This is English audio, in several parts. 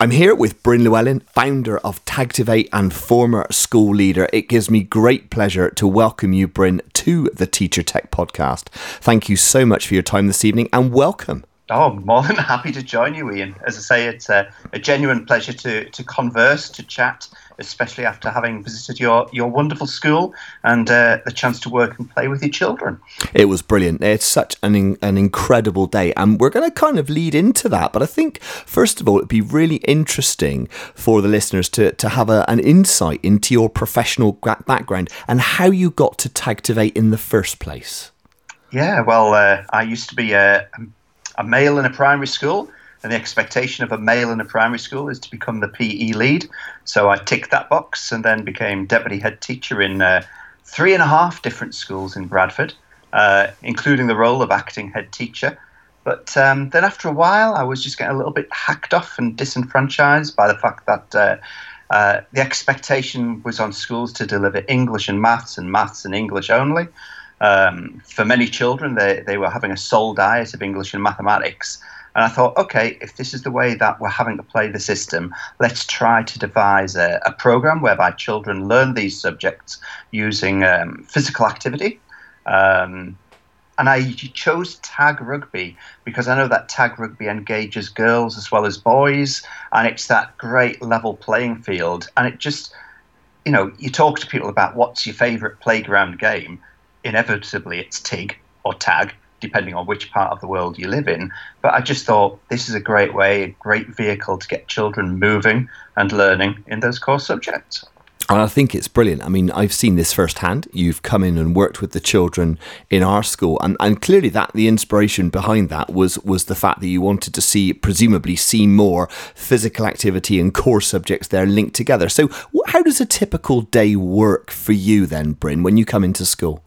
I'm here with Bryn Llewellyn, founder of Tagtivate and former school leader. It gives me great pleasure to welcome you, Bryn, to the Teacher Tech podcast. Thank you so much for your time this evening and welcome. Oh, more than happy to join you, Ian. As I say, it's a, a genuine pleasure to, to converse, to chat, especially after having visited your, your wonderful school and uh, the chance to work and play with your children. It was brilliant. It's such an, in, an incredible day. And we're going to kind of lead into that. But I think, first of all, it'd be really interesting for the listeners to, to have a, an insight into your professional background and how you got to Tagtivate in the first place. Yeah, well, uh, I used to be a, a male in a primary school and the expectation of a male in a primary school is to become the PE lead. So I ticked that box and then became deputy head teacher in uh, three and a half different schools in Bradford, uh, including the role of acting head teacher. But um, then after a while, I was just getting a little bit hacked off and disenfranchised by the fact that uh, uh the expectation was on schools to deliver English and maths and maths and English only. Um, for many children, they, they were having a sole diet of English and mathematics and I thought, okay, if this is the way that we're having to play the system, let's try to devise a, a program whereby children learn these subjects using um, physical activity. Um, and I chose tag rugby because I know that tag rugby engages girls as well as boys, and it's that great level playing field. And it just, you know, you talk to people about what's your favourite playground game, inevitably it's TIG or tag depending on which part of the world you live in. But I just thought this is a great way, a great vehicle to get children moving and learning in those core subjects. And I think it's brilliant. I mean, I've seen this firsthand. You've come in and worked with the children in our school, and, and clearly that the inspiration behind that was was the fact that you wanted to see, presumably, see more physical activity and core subjects there linked together. So, how does a typical day work for you then, Bryn, when you come into school?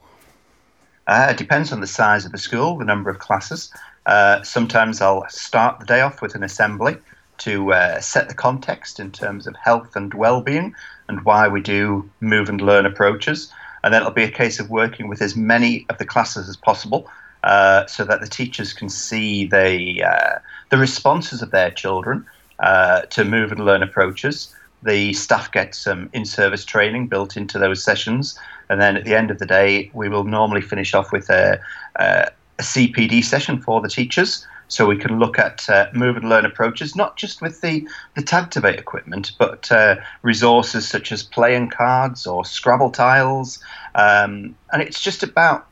Uh, it depends on the size of the school, the number of classes. Uh, sometimes I'll start the day off with an assembly to uh, set the context in terms of health and well-being and why we do move and learn approaches. And then it'll be a case of working with as many of the classes as possible uh, so that the teachers can see the uh, the responses of their children uh, to move and learn approaches. The staff get some in-service training built into those sessions and then at the end of the day, we will normally finish off with a, a, CPD session for the teachers. So we can look at uh, move and learn approaches, not just with the, the Tagtivate equipment, but uh, resources such as playing cards or Scrabble tiles. Um, and it's just about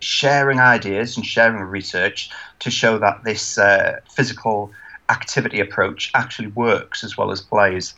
sharing ideas and sharing research to show that this uh, physical activity approach actually works as well as plays.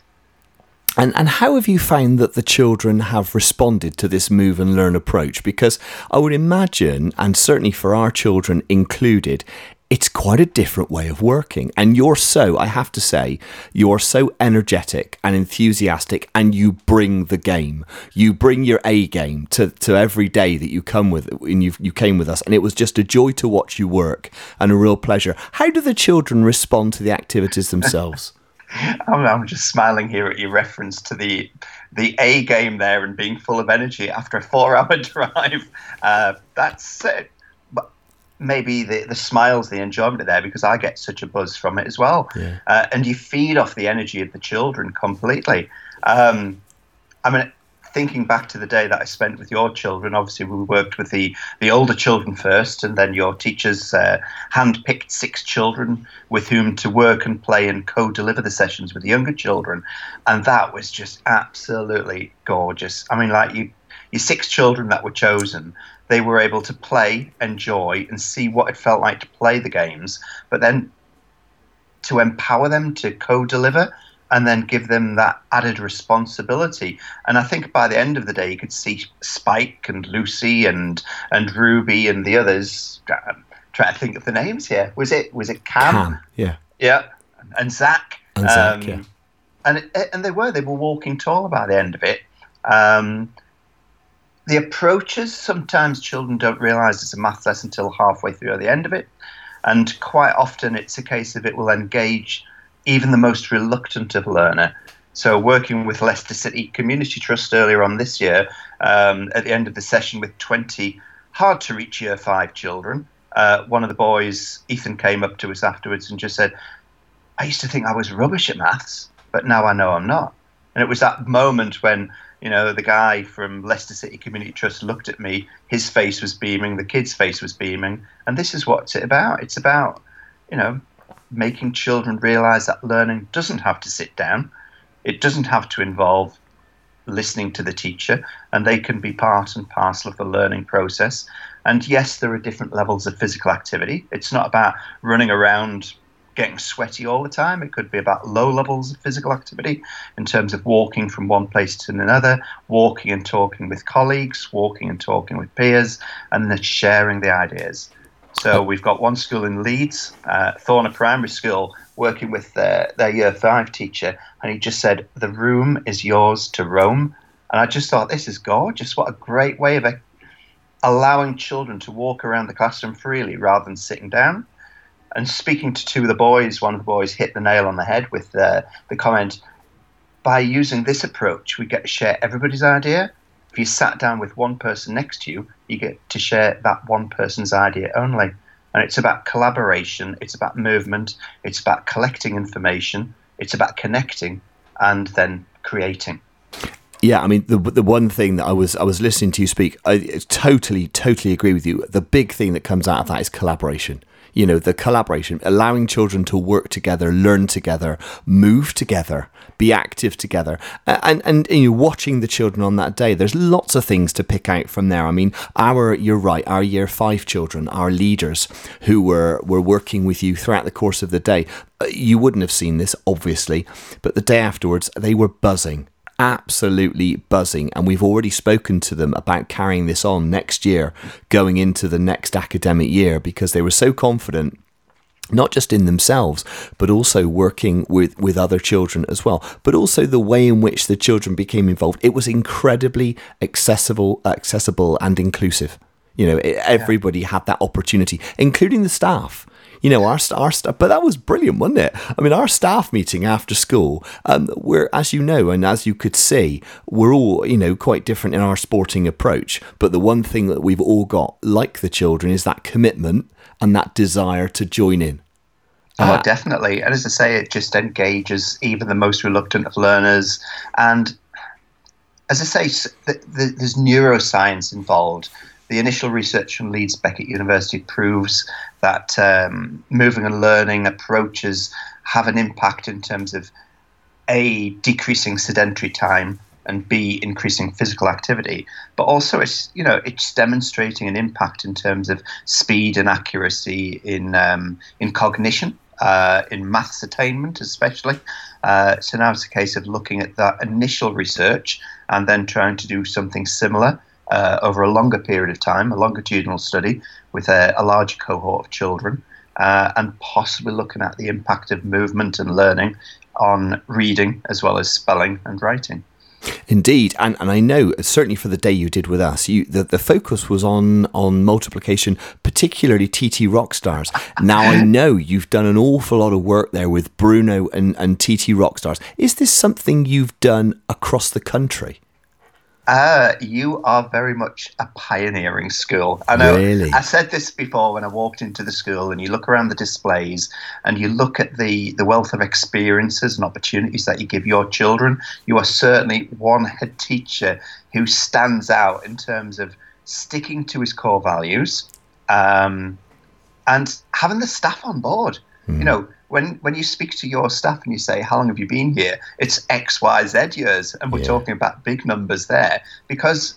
And, and how have you found that the children have responded to this move and learn approach? Because I would imagine, and certainly for our children included, it's quite a different way of working. And you're so, I have to say, you're so energetic and enthusiastic, and you bring the game. You bring your A game to, to every day that you come with, and you you came with us, and it was just a joy to watch you work and a real pleasure. How do the children respond to the activities themselves? I'm, I'm, just smiling here at your reference to the the A game there and being full of energy after a four hour drive. Uh, that's it. But maybe the, the smiles, the enjoyment there because I get such a buzz from it as well. Yeah. Uh, and you feed off the energy of the children completely. Um, I mean, thinking back to the day that I spent with your children, obviously we worked with the, the older children first, and then your teachers uh, handpicked six children with whom to work and play and co deliver the sessions with the younger children. And that was just absolutely gorgeous. I mean, like you, your six children that were chosen, they were able to play, enjoy, and see what it felt like to play the games, but then to empower them to co deliver and then give them that added responsibility. And I think by the end of the day, you could see Spike and Lucy and and Ruby and the others. Um, trying to think of the names here. Was it was it Cam? Cam, yeah, yeah, and Zach. And Zach, um, yeah. And it, and they were they were walking tall by the end of it. Um, the approaches sometimes children don't realise it's a math lesson until halfway through or the end of it, and quite often it's a case of it will engage even the most reluctant of learner. So, working with Leicester City Community Trust earlier on this year, um, at the end of the session with 20 hard to reach year five children, uh, one of the boys, Ethan, came up to us afterwards and just said, I used to think I was rubbish at maths, but now I know I'm not. And it was that moment when you know the guy from Leicester City Community Trust looked at me. His face was beaming. The kid's face was beaming. And this is what it's about. It's about you know making children realise that learning doesn't have to sit down. It doesn't have to involve listening to the teacher, and they can be part and parcel of the learning process. And yes, there are different levels of physical activity. It's not about running around getting sweaty all the time. It could be about low levels of physical activity in terms of walking from one place to another, walking and talking with colleagues, walking and talking with peers, and then sharing the ideas. So we've got one school in Leeds, uh, Thorner Primary School, working with their, their year five teacher, and he just said, The room is yours to roam. And I just thought, this is gorgeous. What a great way of allowing children to walk around the classroom freely rather than sitting down. And speaking to two of the boys, one of the boys hit the nail on the head with uh, the comment by using this approach, we get to share everybody's idea. You sat down with one person next to you, you get to share that one person's idea only. And it's about collaboration, it's about movement, it's about collecting information, it's about connecting and then creating. Yeah, I mean the the one thing that I was I was listening to you speak, I totally totally agree with you. The big thing that comes out of that is collaboration you know, the collaboration, allowing children to work together, learn together, move together, be active together, and and, and you watching the children on that day. There's lots of things to pick out from there. I mean, our you're right, our year five children, our leaders who were were working with you throughout the course of the day. Uh, you wouldn't have seen this, obviously, but the day afterwards, they were buzzing absolutely buzzing. And we've already spoken to them about carrying this on next year, going into the next academic year, because they were so confident not just in themselves, but also working with, with other children as well, but also the way in which the children became involved. It was incredibly accessible, accessible and inclusive. You know, it, everybody had that opportunity, including the staff you know, our, our staff, but that was brilliant, wasn't it? I mean, our staff meeting after school, um, we're, as you know, and as you could see, we're all, you know, quite different in our sporting approach. But the one thing that we've all got, like the children, is that commitment and that desire to join in. Oh, uh, definitely. And as I say, it just engages even the most reluctant of learners. And as I say, there's neuroscience involved the initial research from Leeds Beckett University proves that um, moving and learning approaches have an impact in terms of a decreasing sedentary time and b increasing physical activity. But also it's you know it's demonstrating an impact in terms of speed and accuracy in um, in cognition uh, in maths attainment especially. Uh, so now it's a case of looking at that initial research and then trying to do something similar uh, over a longer period of time, a longitudinal study with a, a larger cohort of children, uh, and possibly looking at the impact of movement and learning on reading as well as spelling and writing. Indeed, and, and I know certainly for the day you did with us, you the, the focus was on on multiplication, particularly TT Rockstars. Now I know you've done an awful lot of work there with Bruno and, and TT Rockstars. Is this something you've done across the country? Uh, you are very much a pioneering school. I know. Really? I said this before when I walked into the school, and you look around the displays, and you look at the the wealth of experiences and opportunities that you give your children. You are certainly one head teacher who stands out in terms of sticking to his core values, um, and having the staff on board. Mm. You hmm. know, when when you speak to your staff and you say, "How long have you been here?" It's X, Y, Z years, and we're yeah. talking about big numbers there because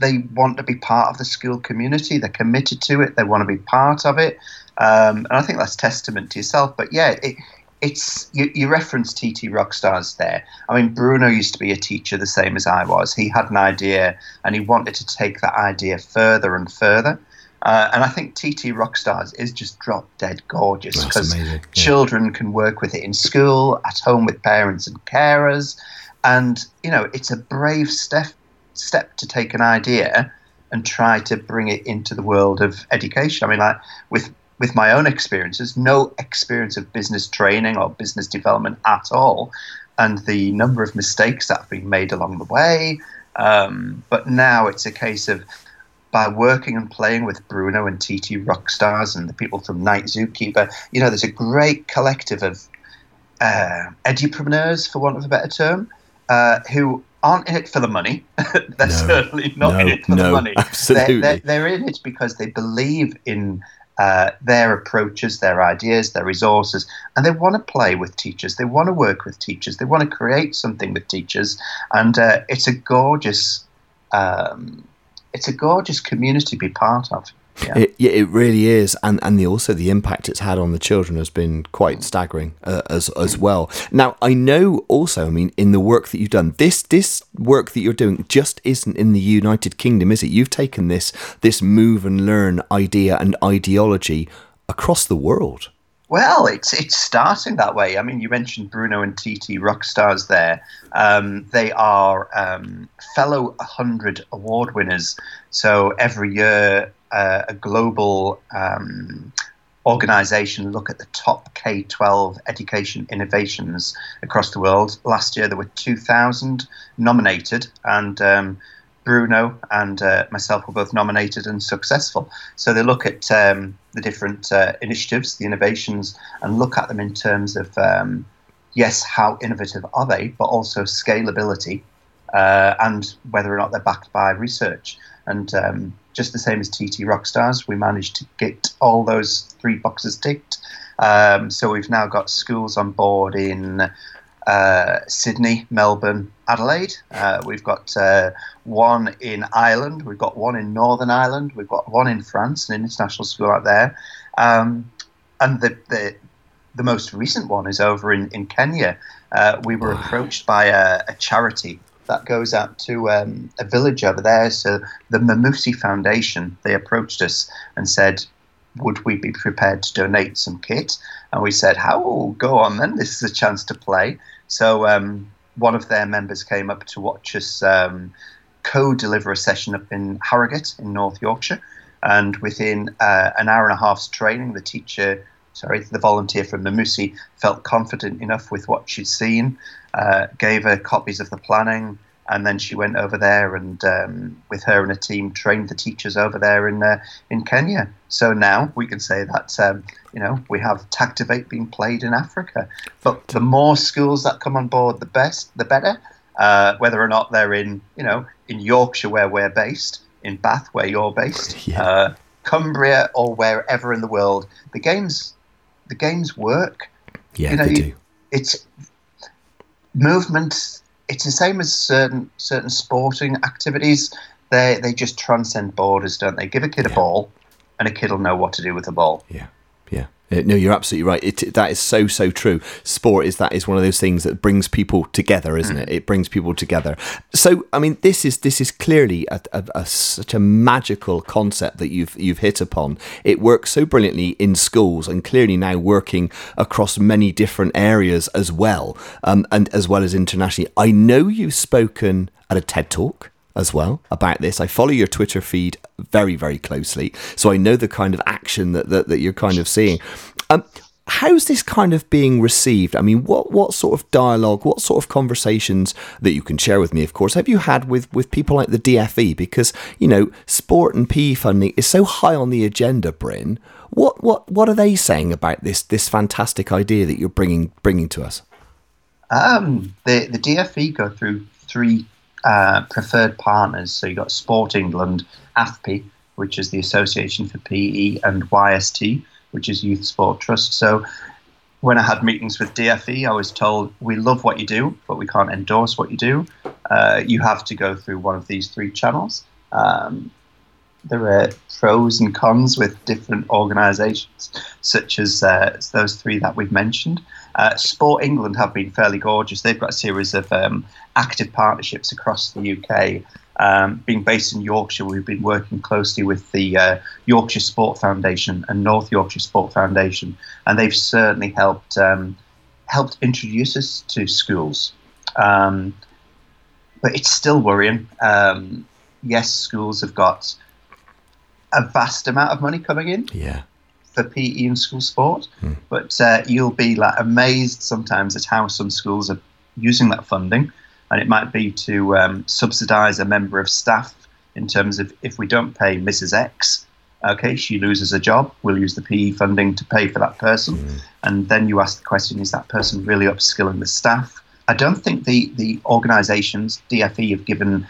they want to be part of the school community. They're committed to it. They want to be part of it, um, and I think that's testament to yourself. But yeah, it, it's you, you referenced TT Rockstars there. I mean, Bruno used to be a teacher the same as I was. He had an idea and he wanted to take that idea further and further. Uh, and I think TT Rockstars is just drop dead gorgeous because yeah. children can work with it in school, at home with parents and carers, and you know it's a brave step step to take an idea and try to bring it into the world of education. I mean, like with with my own experiences, no experience of business training or business development at all, and the number of mistakes that have been made along the way. Um, but now it's a case of by working and playing with Bruno and TT Rockstars and the people from Night Zookeeper, you know, there's a great collective of uh, edupreneurs, for want of a better term, uh, who aren't in it for the money. they're no, certainly not no, in it for no, the money. Absolutely. They're, they're, they're, in it because they believe in uh, their approaches, their ideas, their resources, and they want to play with teachers. They want to work with teachers. They want to create something with teachers, and uh, it's a gorgeous, um, it's a gorgeous community to be part of. Yeah. It, yeah, it really is, and and the, also the impact it's had on the children has been quite staggering uh, as as well. Now I know also, I mean, in the work that you've done, this this work that you're doing just isn't in the United Kingdom, is it? You've taken this this move and learn idea and ideology across the world. Well, it's it's starting that way. I mean, you mentioned Bruno and TT Rockstars there. Um, they are um, fellow HundrED award winners. So every year, uh, a global um, organization look at the top K 12 education innovations across the world. Last year there were 2,000 nominated, and um, Bruno and uh, myself were both nominated and successful. So they look at um, the different uh, initiatives, the innovations, and look at them in terms of um, yes, how innovative are they, but also scalability uh, and whether or not they're backed by research. And um, just the same as TT Rockstars, we managed to get all those three boxes ticked. Um, so we've now got schools on board in uh, Sydney, Melbourne, Adelaide. Uh, we've got uh, one in Ireland. We've got one in Northern Ireland. We've got one in France, an international school out there. Um, and the, the the most recent one is over in in Kenya. Uh, we were approached by a, a charity that goes out to um, a village over there. So the Mamusi Foundation, they approached us and said, would we be prepared to donate some kit? And we said, how? Oh, go on then. This is a chance to play. So um, one of their members came up to watch us um, co-deliver a session up in Harrogate in North Yorkshire. And within uh, an hour and a half's training, the teacher sorry, the volunteer from Mamusi felt confident enough with what she'd seen, uh, gave her copies of the planning, and then she went over there and um, with her and a team trained the teachers over there in uh, in Kenya. So now we can say that um, you know we have Tagtivate being played in Africa. But the more schools that come on board, the best, the better. Uh, whether or not they're in you know in Yorkshire where we're based, in Bath where you're based, yeah. Uh, Cumbria or wherever in the world, the games the games work. Yeah, you know, they do. It's movement. It's the same as certain certain sporting activities. They they just transcend borders, don't they? Give a kid yeah. a ball, and a kid will know what to do with the ball. Yeah, yeah. Uh, no, you're absolutely right. It, that is so so true. Sport is that is one of those things that brings people together, isn't mm. it? It brings people together. So, I mean, this is this is clearly a, a, a, such a magical concept that you've you've hit upon. It works so brilliantly in schools, and clearly now working across many different areas as well, um, and as well as internationally. I know you've spoken at a TED talk as well about this. I follow your Twitter feed very, very closely, so I know the kind of action that that, that you're kind of seeing. Um, how's this kind of being received? I mean, what what sort of dialogue, what sort of conversations that you can share with me, of course, have you had with with people like the DFE? Because you know, sport and PE funding is so high on the agenda, Bryn. What what what are they saying about this this fantastic idea that you're bringing bringing to us? Um, the the DFE go through three uh, preferred partners. So you've got Sport England, afPE, which is the Association for PE, and YST, which is Youth Sport Trust. So when I had meetings with DFE, I was told, we love what you do, but we can't endorse what you do. Uh, you have to go through one of these three channels. Um, there are pros and cons with different organisations, such as uh, those three that we've mentioned. Uh, Sport England have been fairly gorgeous. They've got a series of um, active partnerships across the UK. Um, being based in Yorkshire, we've been working closely with the uh, Yorkshire Sport Foundation and North Yorkshire Sport Foundation, and they've certainly helped um, helped introduce us to schools. Um, but it's still worrying. Um, yes, schools have got a vast amount of money coming in. Yeah for PE and school sport, hmm. but uh, you'll be like amazed sometimes at how some schools are using that funding, and it might be to um, subsidise a member of staff in terms of if we don't pay Mrs X, Okay, she loses a job. We'll use the PE funding to pay for that person. Mm. And then you ask the question is that person really upskilling the staff? I don't think the, the organisations, DFE, have given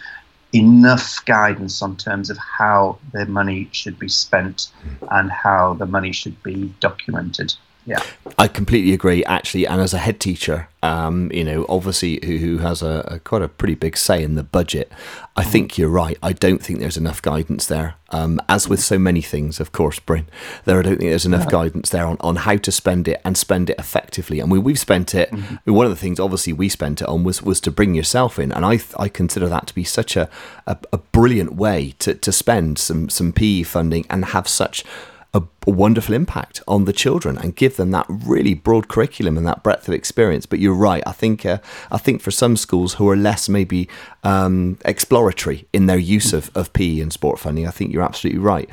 enough guidance on terms of how their money should be spent and how the money should be documented. Yeah, I completely agree. Actually, and as a head teacher, um, you know, obviously who, who has a, a, quite a pretty big say in the budget, I mm. think you're right. I don't think there's enough guidance there. Um, as with so many things, of course, Bryn, there I don't think there's enough yeah. guidance there on, on how to spend it and spend it effectively. And we we've spent it. Mm-hmm. one of the things, obviously, we spent it on was was to bring yourself in, and I I consider that to be such a a, a brilliant way to to spend some some PE funding and have such a, a, wonderful impact on the children and give them that really broad curriculum and that breadth of experience. But you're right. I think uh, I think for some schools who are less maybe um, exploratory in their use of, of PE and sport funding, I think you're absolutely right.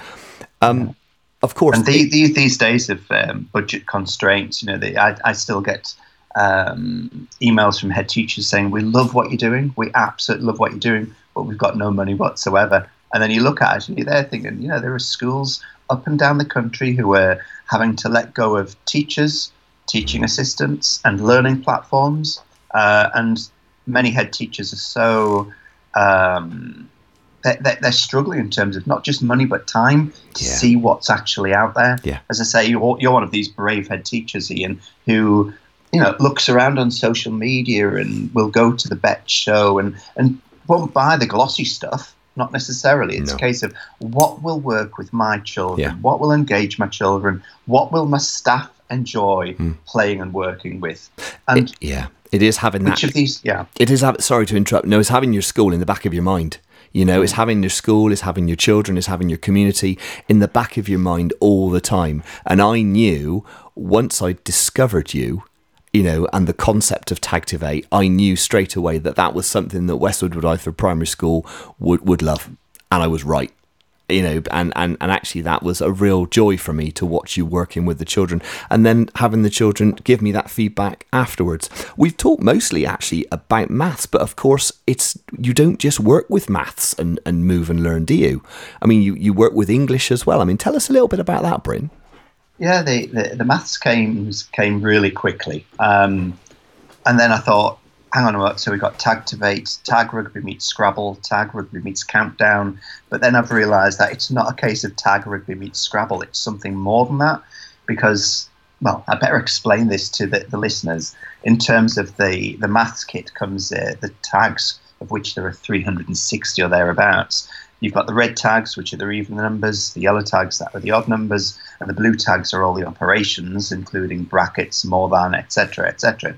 Um, of course, and the, the, these days of um, budget constraints, you know, the, I, I still get um, emails from head teachers saying, "We love what you're doing. We absolutely love what you're doing, but we've got no money whatsoever." And then you look at it and you're there thinking, you know, there are schools up and down the country who are having to let go of teachers, teaching assistants, and learning platforms. Uh, and many head teachers are so um, they're, they're, struggling in terms of not just money but time to yeah. see what's actually out there. Yeah. As I say, you're, you're one of these brave head teachers, Ian, who you know looks around on social media and will go to the Bett show and and won't buy the glossy stuff not necessarily. It's no. a case of what will work with my children, yeah. what will engage my children, what will my staff enjoy mm. playing and working with. And it, yeah, it is having which that. of these? Yeah, it is. Sorry to interrupt. No, it's having your school in the back of your mind. You know, it's having your school, it's having your children, it's having your community in the back of your mind all the time. And I knew once I discovered you you know, and the concept of Tagtivate, I knew straight away that that was something that Westwood Woodithorpe Primary School would, would love. And I was right. You know, and, and, and actually, that was a real joy for me to watch you working with the children and then having the children give me that feedback afterwards. We've talked mostly actually about maths, but of course, it's you don't just work with maths and, and move and learn, do you? I mean, you, you work with English as well. I mean, tell us a little bit about that, Bryn. Yeah, the, the, the maths came came really quickly, um, and then I thought, hang on a minute. So we got Tagtivate, Tag Rugby meets Scrabble, Tag Rugby meets Countdown. But then I've realised that it's not a case of Tag Rugby meets Scrabble. It's something more than that, because well, I better explain this to the, the listeners. In terms of the the maths kit comes uh, the tags of which there are 360 or thereabouts. You've got the red tags, which are the even numbers, the yellow tags that are the odd numbers, and the blue tags are all the operations, including brackets, more than, etc., etc.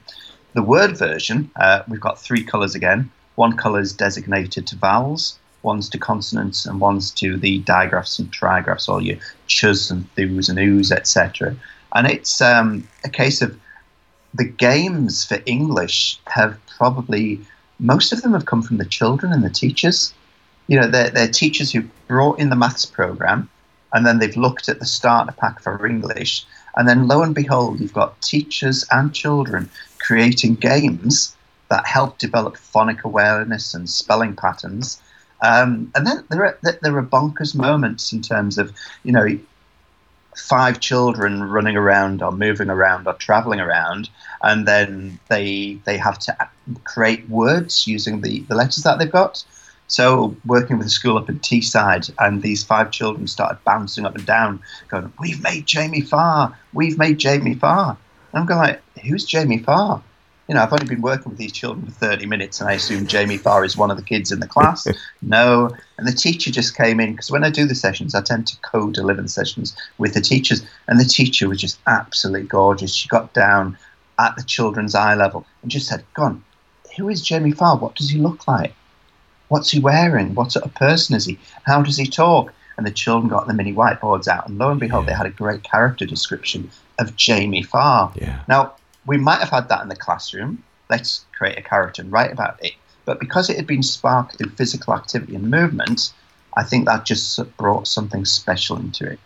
The word version, uh, we've got three colours again. One colour is designated to vowels, one's to consonants, and one's to the digraphs and trigraphs, all your chus and thus and oohs, etc. And it's um, a case of the games for English have probably most of them have come from the children and the teachers you know, they're, they're teachers who brought in the maths program and then they've looked at the starter pack for English. And then lo and behold, you've got teachers and children creating games that help develop phonic awareness and spelling patterns. Um, and then there are, there are bonkers moments in terms of, you know, five children running around or moving around or traveling around, and then they they have to create words using the, the letters that they've got. So working with a school up in Teesside, and these five children started bouncing up and down, going, "We've made Jamie Farr. We've made Jamie Farr." And I'm going like, "Who's Jamie Farr?" You know, I've only been working with these children for 30 minutes, and I assume Jamie Farr is one of the kids in the class. no, and the teacher just came in because when I do the sessions, I tend to co-deliver the sessions with the teachers, and the teacher was just absolutely gorgeous. She got down at the children's eye level and just said, "Go on, who is Jamie Farr? What does he look like?" What's he wearing? What sort of person is he? How does he talk? And the children got the mini whiteboards out, and lo and behold, yeah. they had a great character description of Jamie Farr. Yeah. Now, we might have had that in the classroom. Let's create a character and write about it. But because it had been sparked through physical activity and movement, I think that just brought something special into it.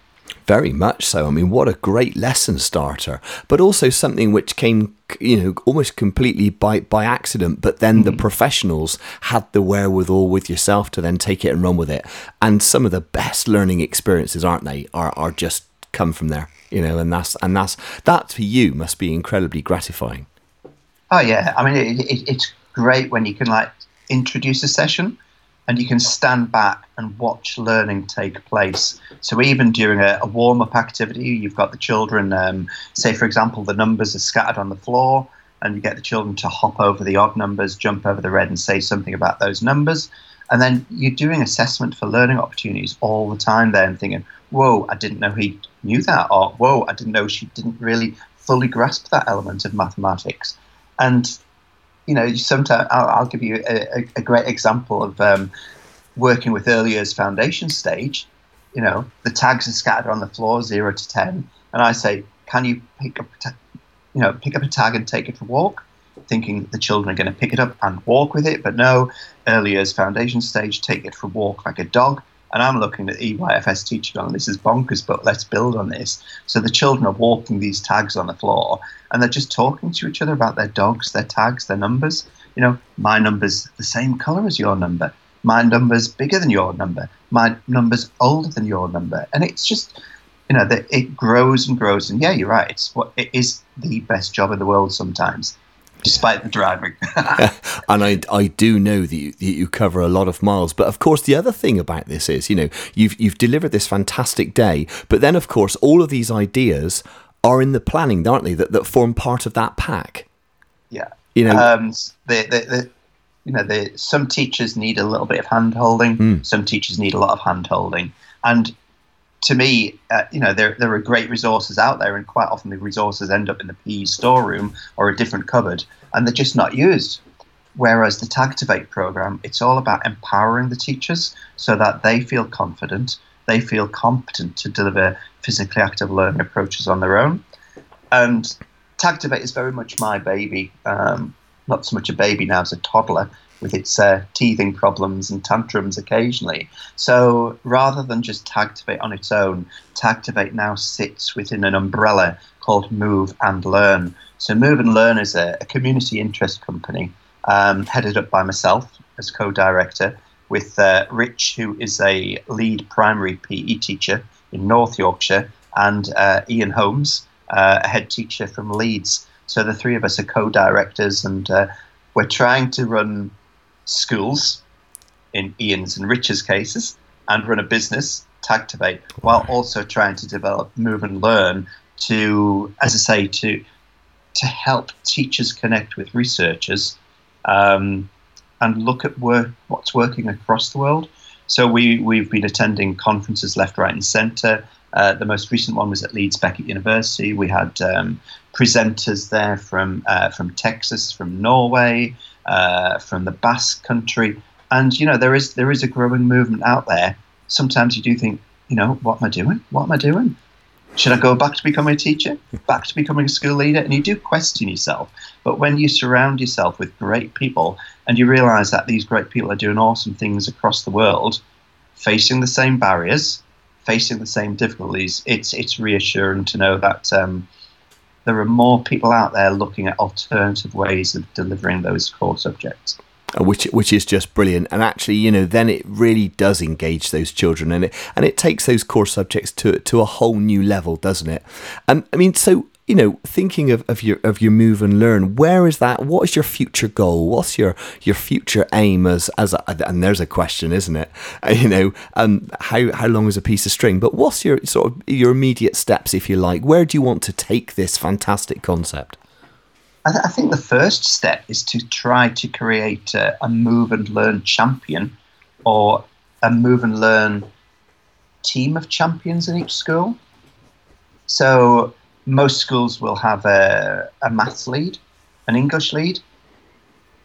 Very much so. I mean, what a great lesson starter, but also something which came, you know, almost completely by, by accident. But then mm-hmm. the professionals had the wherewithal with yourself to then take it and run with it. And some of the best learning experiences, aren't they, are, are just come from there, you know, and that's, and that's, that for you must be incredibly gratifying. Oh, yeah. I mean, it, it, it's great when you can like introduce a session and you can stand back and watch learning take place. So even during a, a warm-up activity, you've got the children, um, say for example, the numbers are scattered on the floor, and you get the children to hop over the odd numbers, jump over the red, and say something about those numbers. And then you're doing assessment for learning opportunities all the time there and thinking, whoa, I didn't know he knew that, or whoa, I didn't know she didn't really fully grasp that element of mathematics. And you know, sometimes I'll, I'll give you a, a, great example of um, working with early years foundation stage. You know, the tags are scattered on the floor, zero to ten, and I say, "Can you pick up, you know, pick up a tag and take it for a walk?" Thinking the children are going to pick it up and walk with it, but no. Early years foundation stage, take it for a walk like a dog. And I'm looking at EYFS teacher going, this is bonkers, but let's build on this. So the children are walking these tags on the floor and they're just talking to each other about their dogs, their tags, their numbers. You know, my number's the same color as your number. My number's bigger than your number. My number's older than your number. And it's just, you know, that it grows and grows. And yeah, you're right. It's what it is the best job in the world sometimes despite the driving. and I, I do know that you, that you, cover a lot of miles. But of course, the other thing about this is, you know, you've you've delivered this fantastic day, but then of course, all of these ideas are in the planning, aren't they? That that form part of that pack. Yeah. You know, um, the, the, the you know, the, some teachers need a little bit of hand holding. Mm. Some teachers need a lot of hand holding, and to me, uh, you know, there there are great resources out there, and quite often the resources end up in the PE storeroom or a different cupboard, and they're just not used. Whereas the Tagtivate program, it's all about empowering the teachers so that they feel confident, they feel competent to deliver physically active learning approaches on their own. And Tagtivate is very much my baby. Um, not so much a baby now as a toddler, with its uh, teething problems and tantrums occasionally. So rather than just Tagtivate on its own, Tagtivate now sits within an umbrella called Move and Learn. So Move and Learn is a, a community interest company um, headed up by myself as co-director with uh, Rich, who is a lead primary PE teacher in North Yorkshire, and uh, Ian Holmes, uh, a head teacher from Leeds. So the three of us are co-directors, and uh, we're trying to run schools, in Ian's and Rich's cases, and run a business, Tagtivate, while also trying to develop Move and Learn to, as I say, to to help teachers connect with researchers um, and look at work, what's working across the world. So we we've been attending conferences left, right, and centre. Uh, the most recent one was at Leeds Beckett University. We had um, presenters there from uh, from Texas, from Norway, uh, from the Basque Country, and you know there is there is a growing movement out there. Sometimes you do think, you know, what am I doing? What am I doing? Should I go back to becoming a teacher? Back to becoming a school leader? And you do question yourself. But when you surround yourself with great people and you realize that these great people are doing awesome things across the world, facing the same barriers, facing the same difficulties, it's it's reassuring to know that um, there are more people out there looking at alternative ways of delivering those core subjects. Uh, which which is just brilliant. And actually you know then it really does engage those children and it and it takes those core subjects to to a whole new level doesn't it? And i mean so you know, thinking of, of your of your move and learn, where is that? What is your future goal? What's your your future aim as as a, and there's a question, isn't it? Uh, you know, um, how how long is a piece of string? But what's your sort of your immediate steps, if you like? Where do you want to take this fantastic concept? I, th- I think the first step is to try to create a, a move and learn champion, or a move and learn team of champions in each school. So most schools will have a, a maths lead, an English lead.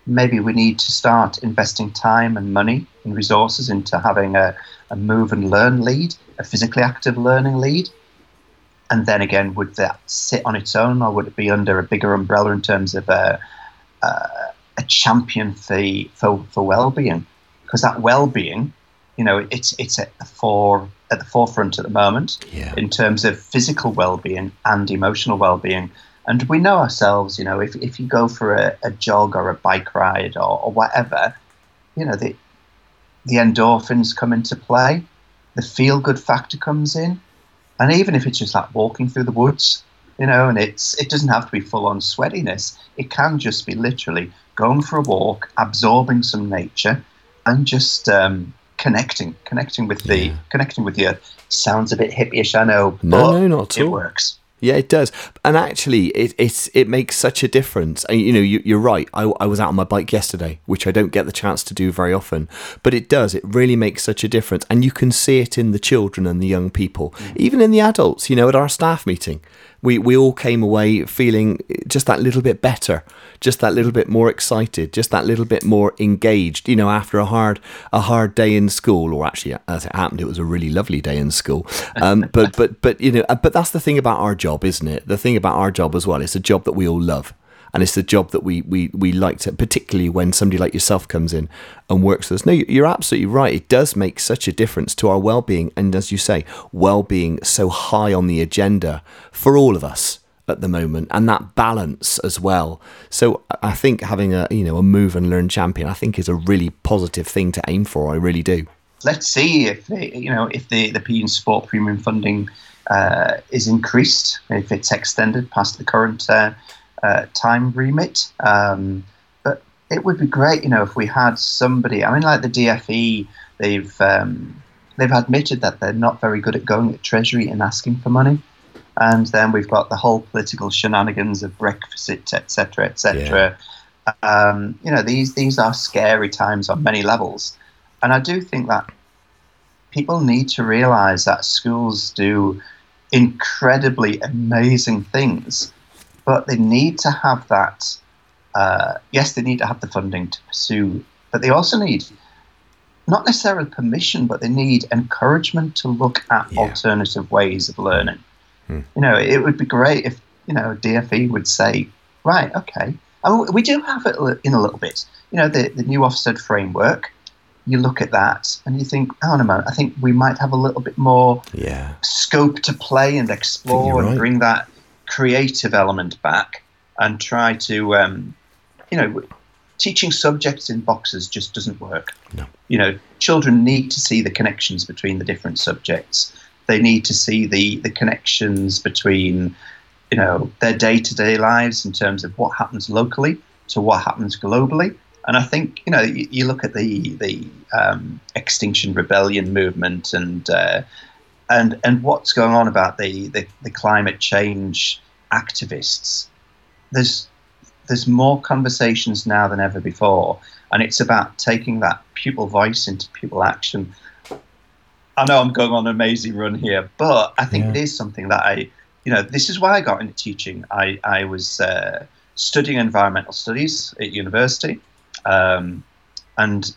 Maybe we need to start investing time and money and resources into having a, a move and learn lead, a physically active learning lead. And then again, would that sit on its own or would it be under a bigger umbrella in terms of a, a, a champion for, for, for well being? Because that well being you know, it's it's at the at the forefront at the moment Yeah. in terms of physical well-being and emotional well-being. And we know ourselves, you know, if, if you go for a, a jog or a bike ride or, or whatever, you know, the the endorphins come into play, the feel-good factor comes in, and even if it's just like walking through the woods, you know, and it's it doesn't have to be full-on sweatiness. It can just be literally going for a walk, absorbing some nature, and just um, connecting, connecting with the Yeah. connecting with the earth. Sounds a bit hippyish, I know. No, but no, not at it all. works. Yeah, it does. And actually, it it's it makes such a difference. And you know, you, you're right. I, I was out on my bike yesterday, which I don't get the chance to do very often, but it does. It really makes such a difference, and you can see it in the children and the young people, mm. even in the adults. You know, at our staff meeting, we we all came away feeling just that little bit better, just that little bit more excited, just that little bit more engaged. You know, after a hard a hard day in school, or actually, as it happened, it was a really lovely day in school. Um, but but but you know, uh, but that's the thing about our job, isn't it? The thing about our job as well, it's a job that we all love. And it's the job that we, we, we like to, particularly when somebody like yourself comes in and works with us. No, you- you're absolutely right. It does make such a difference to our well being. And as you say, well being so high on the agenda for all of us at the moment and that balance as well. So I think having a, you know, a move and learn champion, I think is a really positive thing to aim for. I really do. let's see if you know if the the PE and Sport premium funding uh, is increased, if it's extended past the current uh, uh, time remit. Um, but it would be great, you know, if we had somebody. I mean, like the DFE, they've um, they've admitted that they're not very good at going at Treasury and asking for money. And then we've got the whole political shenanigans of Brexit, etc., etc. Um, you know, these these are scary times on many levels, and I do think that people need to realize that schools do incredibly amazing things, but they need to have that. Uh, yes, they need to have the funding to pursue, but they also need not necessarily permission, but they need encouragement to look at Yeah. alternative ways of learning. Hmm. You know, it would be great if you know DFE would say, right, okay. I mean, we do have it in a little bit. You know, the, the new Ofsted framework. You look at that and you think, oh no, I think we might have a little bit more Yeah. scope to play and explore right. and bring that creative element back and try to, um, you know, teaching subjects in boxes just doesn't work. No. You know, children need to see the connections between the different subjects. They need to see the, the connections between, you know, their day to day lives in terms of what happens locally to what happens globally. And I think you know you, you look at the the um, Extinction Rebellion movement and uh, and and what's going on about the, the, the climate change activists. There's there's more conversations now than ever before, and it's about taking that pupil voice into pupil action. I know I'm going on a mazy run here, but I think Yeah. it is something that I, you know, this is why I got into teaching. I I was uh, studying environmental studies at university, um, and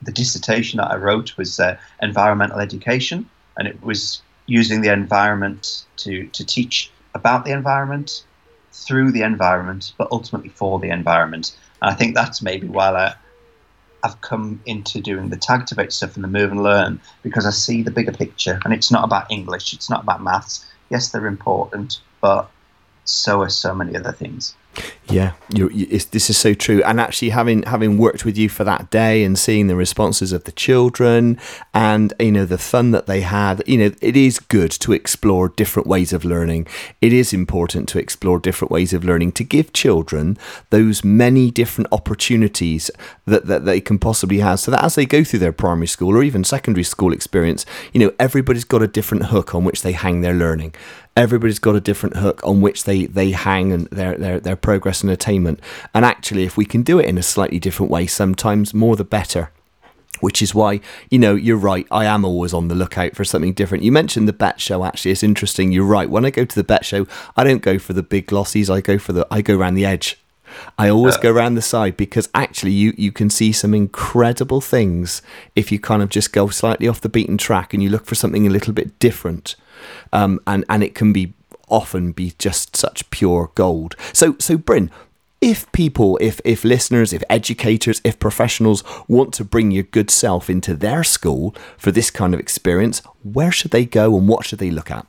the dissertation that I wrote was uh, environmental education, and it was using the environment to to teach about the environment through the environment, but ultimately for the environment. And I think that's maybe why I, I've come into doing the Tagtivate stuff and the Move and Learn because I see the bigger picture, and it's not about English, it's not about maths. Yes, they're important, but so are so many other things. Yeah, you, this is so true. And actually, having having worked with you for that day and seeing the responses of the children and you know the fun that they had, you know, it is good to explore different ways of learning. It is important to explore different ways of learning to give children those many different opportunities that that they can possibly have, so that as they go through their primary school or even secondary school experience, you know, everybody's got a different hook on which they hang their learning everybody's got a different hook on which they they hang and their their their progress and attainment. And actually, if we can do it in a slightly different way, sometimes more the better. Which is why, you know, you're right. I am always on the lookout for something different. You mentioned the Bett show. Actually, it's interesting. You're right. When I go to the Bett show, I don't go for the big glossies. I go for the. I go around the edge. I always go around the side because actually you, you can see some incredible things if you kind of just go slightly off the beaten track and you look for something a little bit different. Um, and, and it can be often be just such pure gold. So so Bryn, if people, if if listeners, if educators, if professionals want to bring your good self into their school for this kind of experience, where should they go and what should they look at?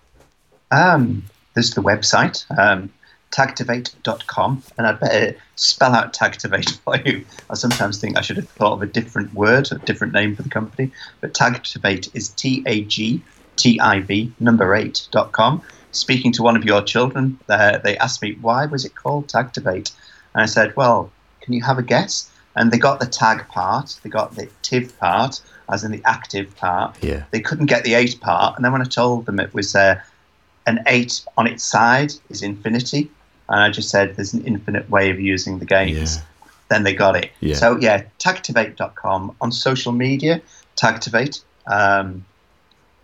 Um, there's the website. Um, tagtivate.com and I'd better spell out Tagtivate for you. I sometimes think I should have thought of a different word, a different name for the company, but Tagtivate is T A G T I V number eight dot com. Speaking to one of your children, uh, they asked me, why was it called Tagtivate? And I said, well, can you have a guess? And they got the tag part, they got the tiv part, as in the active part. Yeah. They couldn't get the eight part. And then when I told them it was uh, an eight on its side is infinity, and I just said there's an infinite way of using the games. Yeah. Then they got it. Yeah. So yeah, tagtivate.com on social media, tagtivate. Um,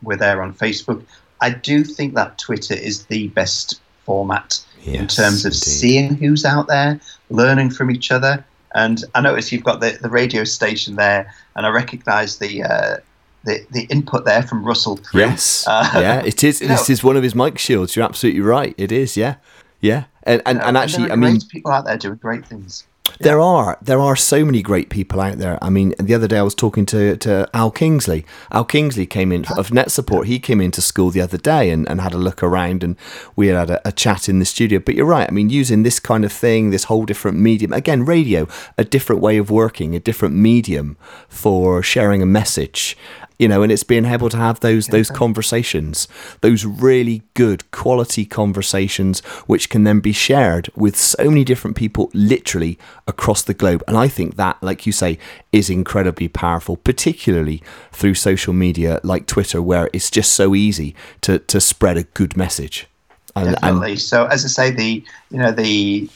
we're there on Facebook. I do think that Twitter is the best format in terms of indeed. seeing who's out there, learning from each other. And I notice you've got the, the radio station there, and I recognise the, uh, the the input there from Russell. Yes. Uh, yeah, it is. This know- is one of his mic shields. You're absolutely right. It is. Yeah. Yeah. And and, and actually, I mean, people out there doing great things. There are there are so many great people out there. I mean, the other day I was talking to, to Al Kingsley. Al Kingsley came in of NetSupport. He came into school the other day and, and had a look around, and we had a, a chat in the studio. But you're right. I mean, using this kind of thing, this whole different medium again, radio, a different way of working, a different medium for sharing a message. You know, and it's being able to have those those conversations, those really good quality conversations, which can then be shared with so many different people, literally across the globe. And I think that, like you say, is incredibly powerful, particularly through social media like Twitter, where it's just so easy to to spread a good message. And, and Definitely. so as I say, the you know the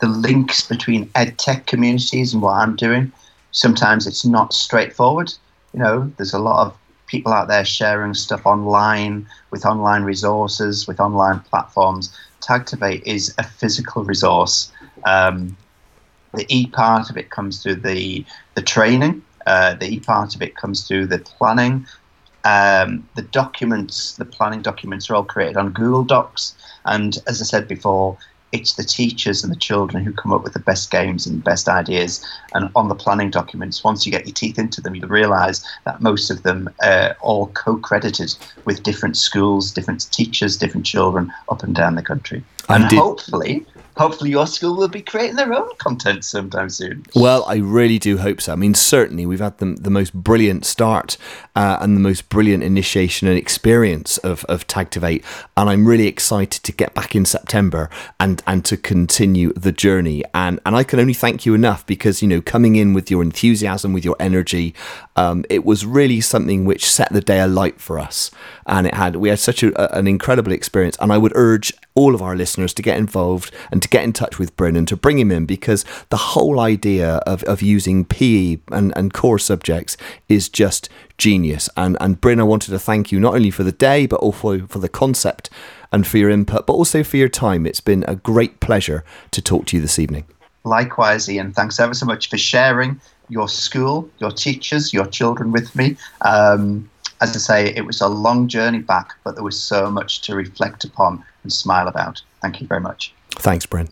the links between ed tech communities and what I'm doing, sometimes it's not straightforward. You know, there's a lot of people out there sharing stuff online with online resources, with online platforms. Tagtivate is a physical resource. Um, the E part of it comes through the the training. Uh, the E part of it comes through the planning. Um, the documents, the planning documents, are all created on Google Docs. And as I said before, it's the teachers and the children who come up with the best games and best ideas. And on the planning documents, once you get your teeth into them, you'll realise that most of them are all co-credited with different schools, different teachers, different children up and down the country. And And, did- hopefully, hopefully your school will be creating their own content sometime soon. Well, I really do hope so. I mean, certainly we've had the, the most brilliant start uh, and the most brilliant initiation and experience of, of Tagtivate. And I'm really excited to get back in September and, and to continue the journey. And, and I can only thank you enough because, you know, coming in with your enthusiasm, with your energy, um, it was really something which set the day alight for us. And it had, we had such a, an incredible experience. And I would urge all of our listeners to get involved and to get in touch with Bryn and to bring him in because the whole idea of, of using PE and, and core subjects is just genius. And, and Bryn, I wanted to thank you not only for the day, but also for the concept and for your input, but also for your time. It's been a great pleasure to talk to you this evening. Likewise, Ian, thanks ever so much for sharing your school, your teachers, your children with me. Um, as I say, it was a long journey back, but there was so much to reflect upon and smile about. Thank you very much. Thanks, Bryn.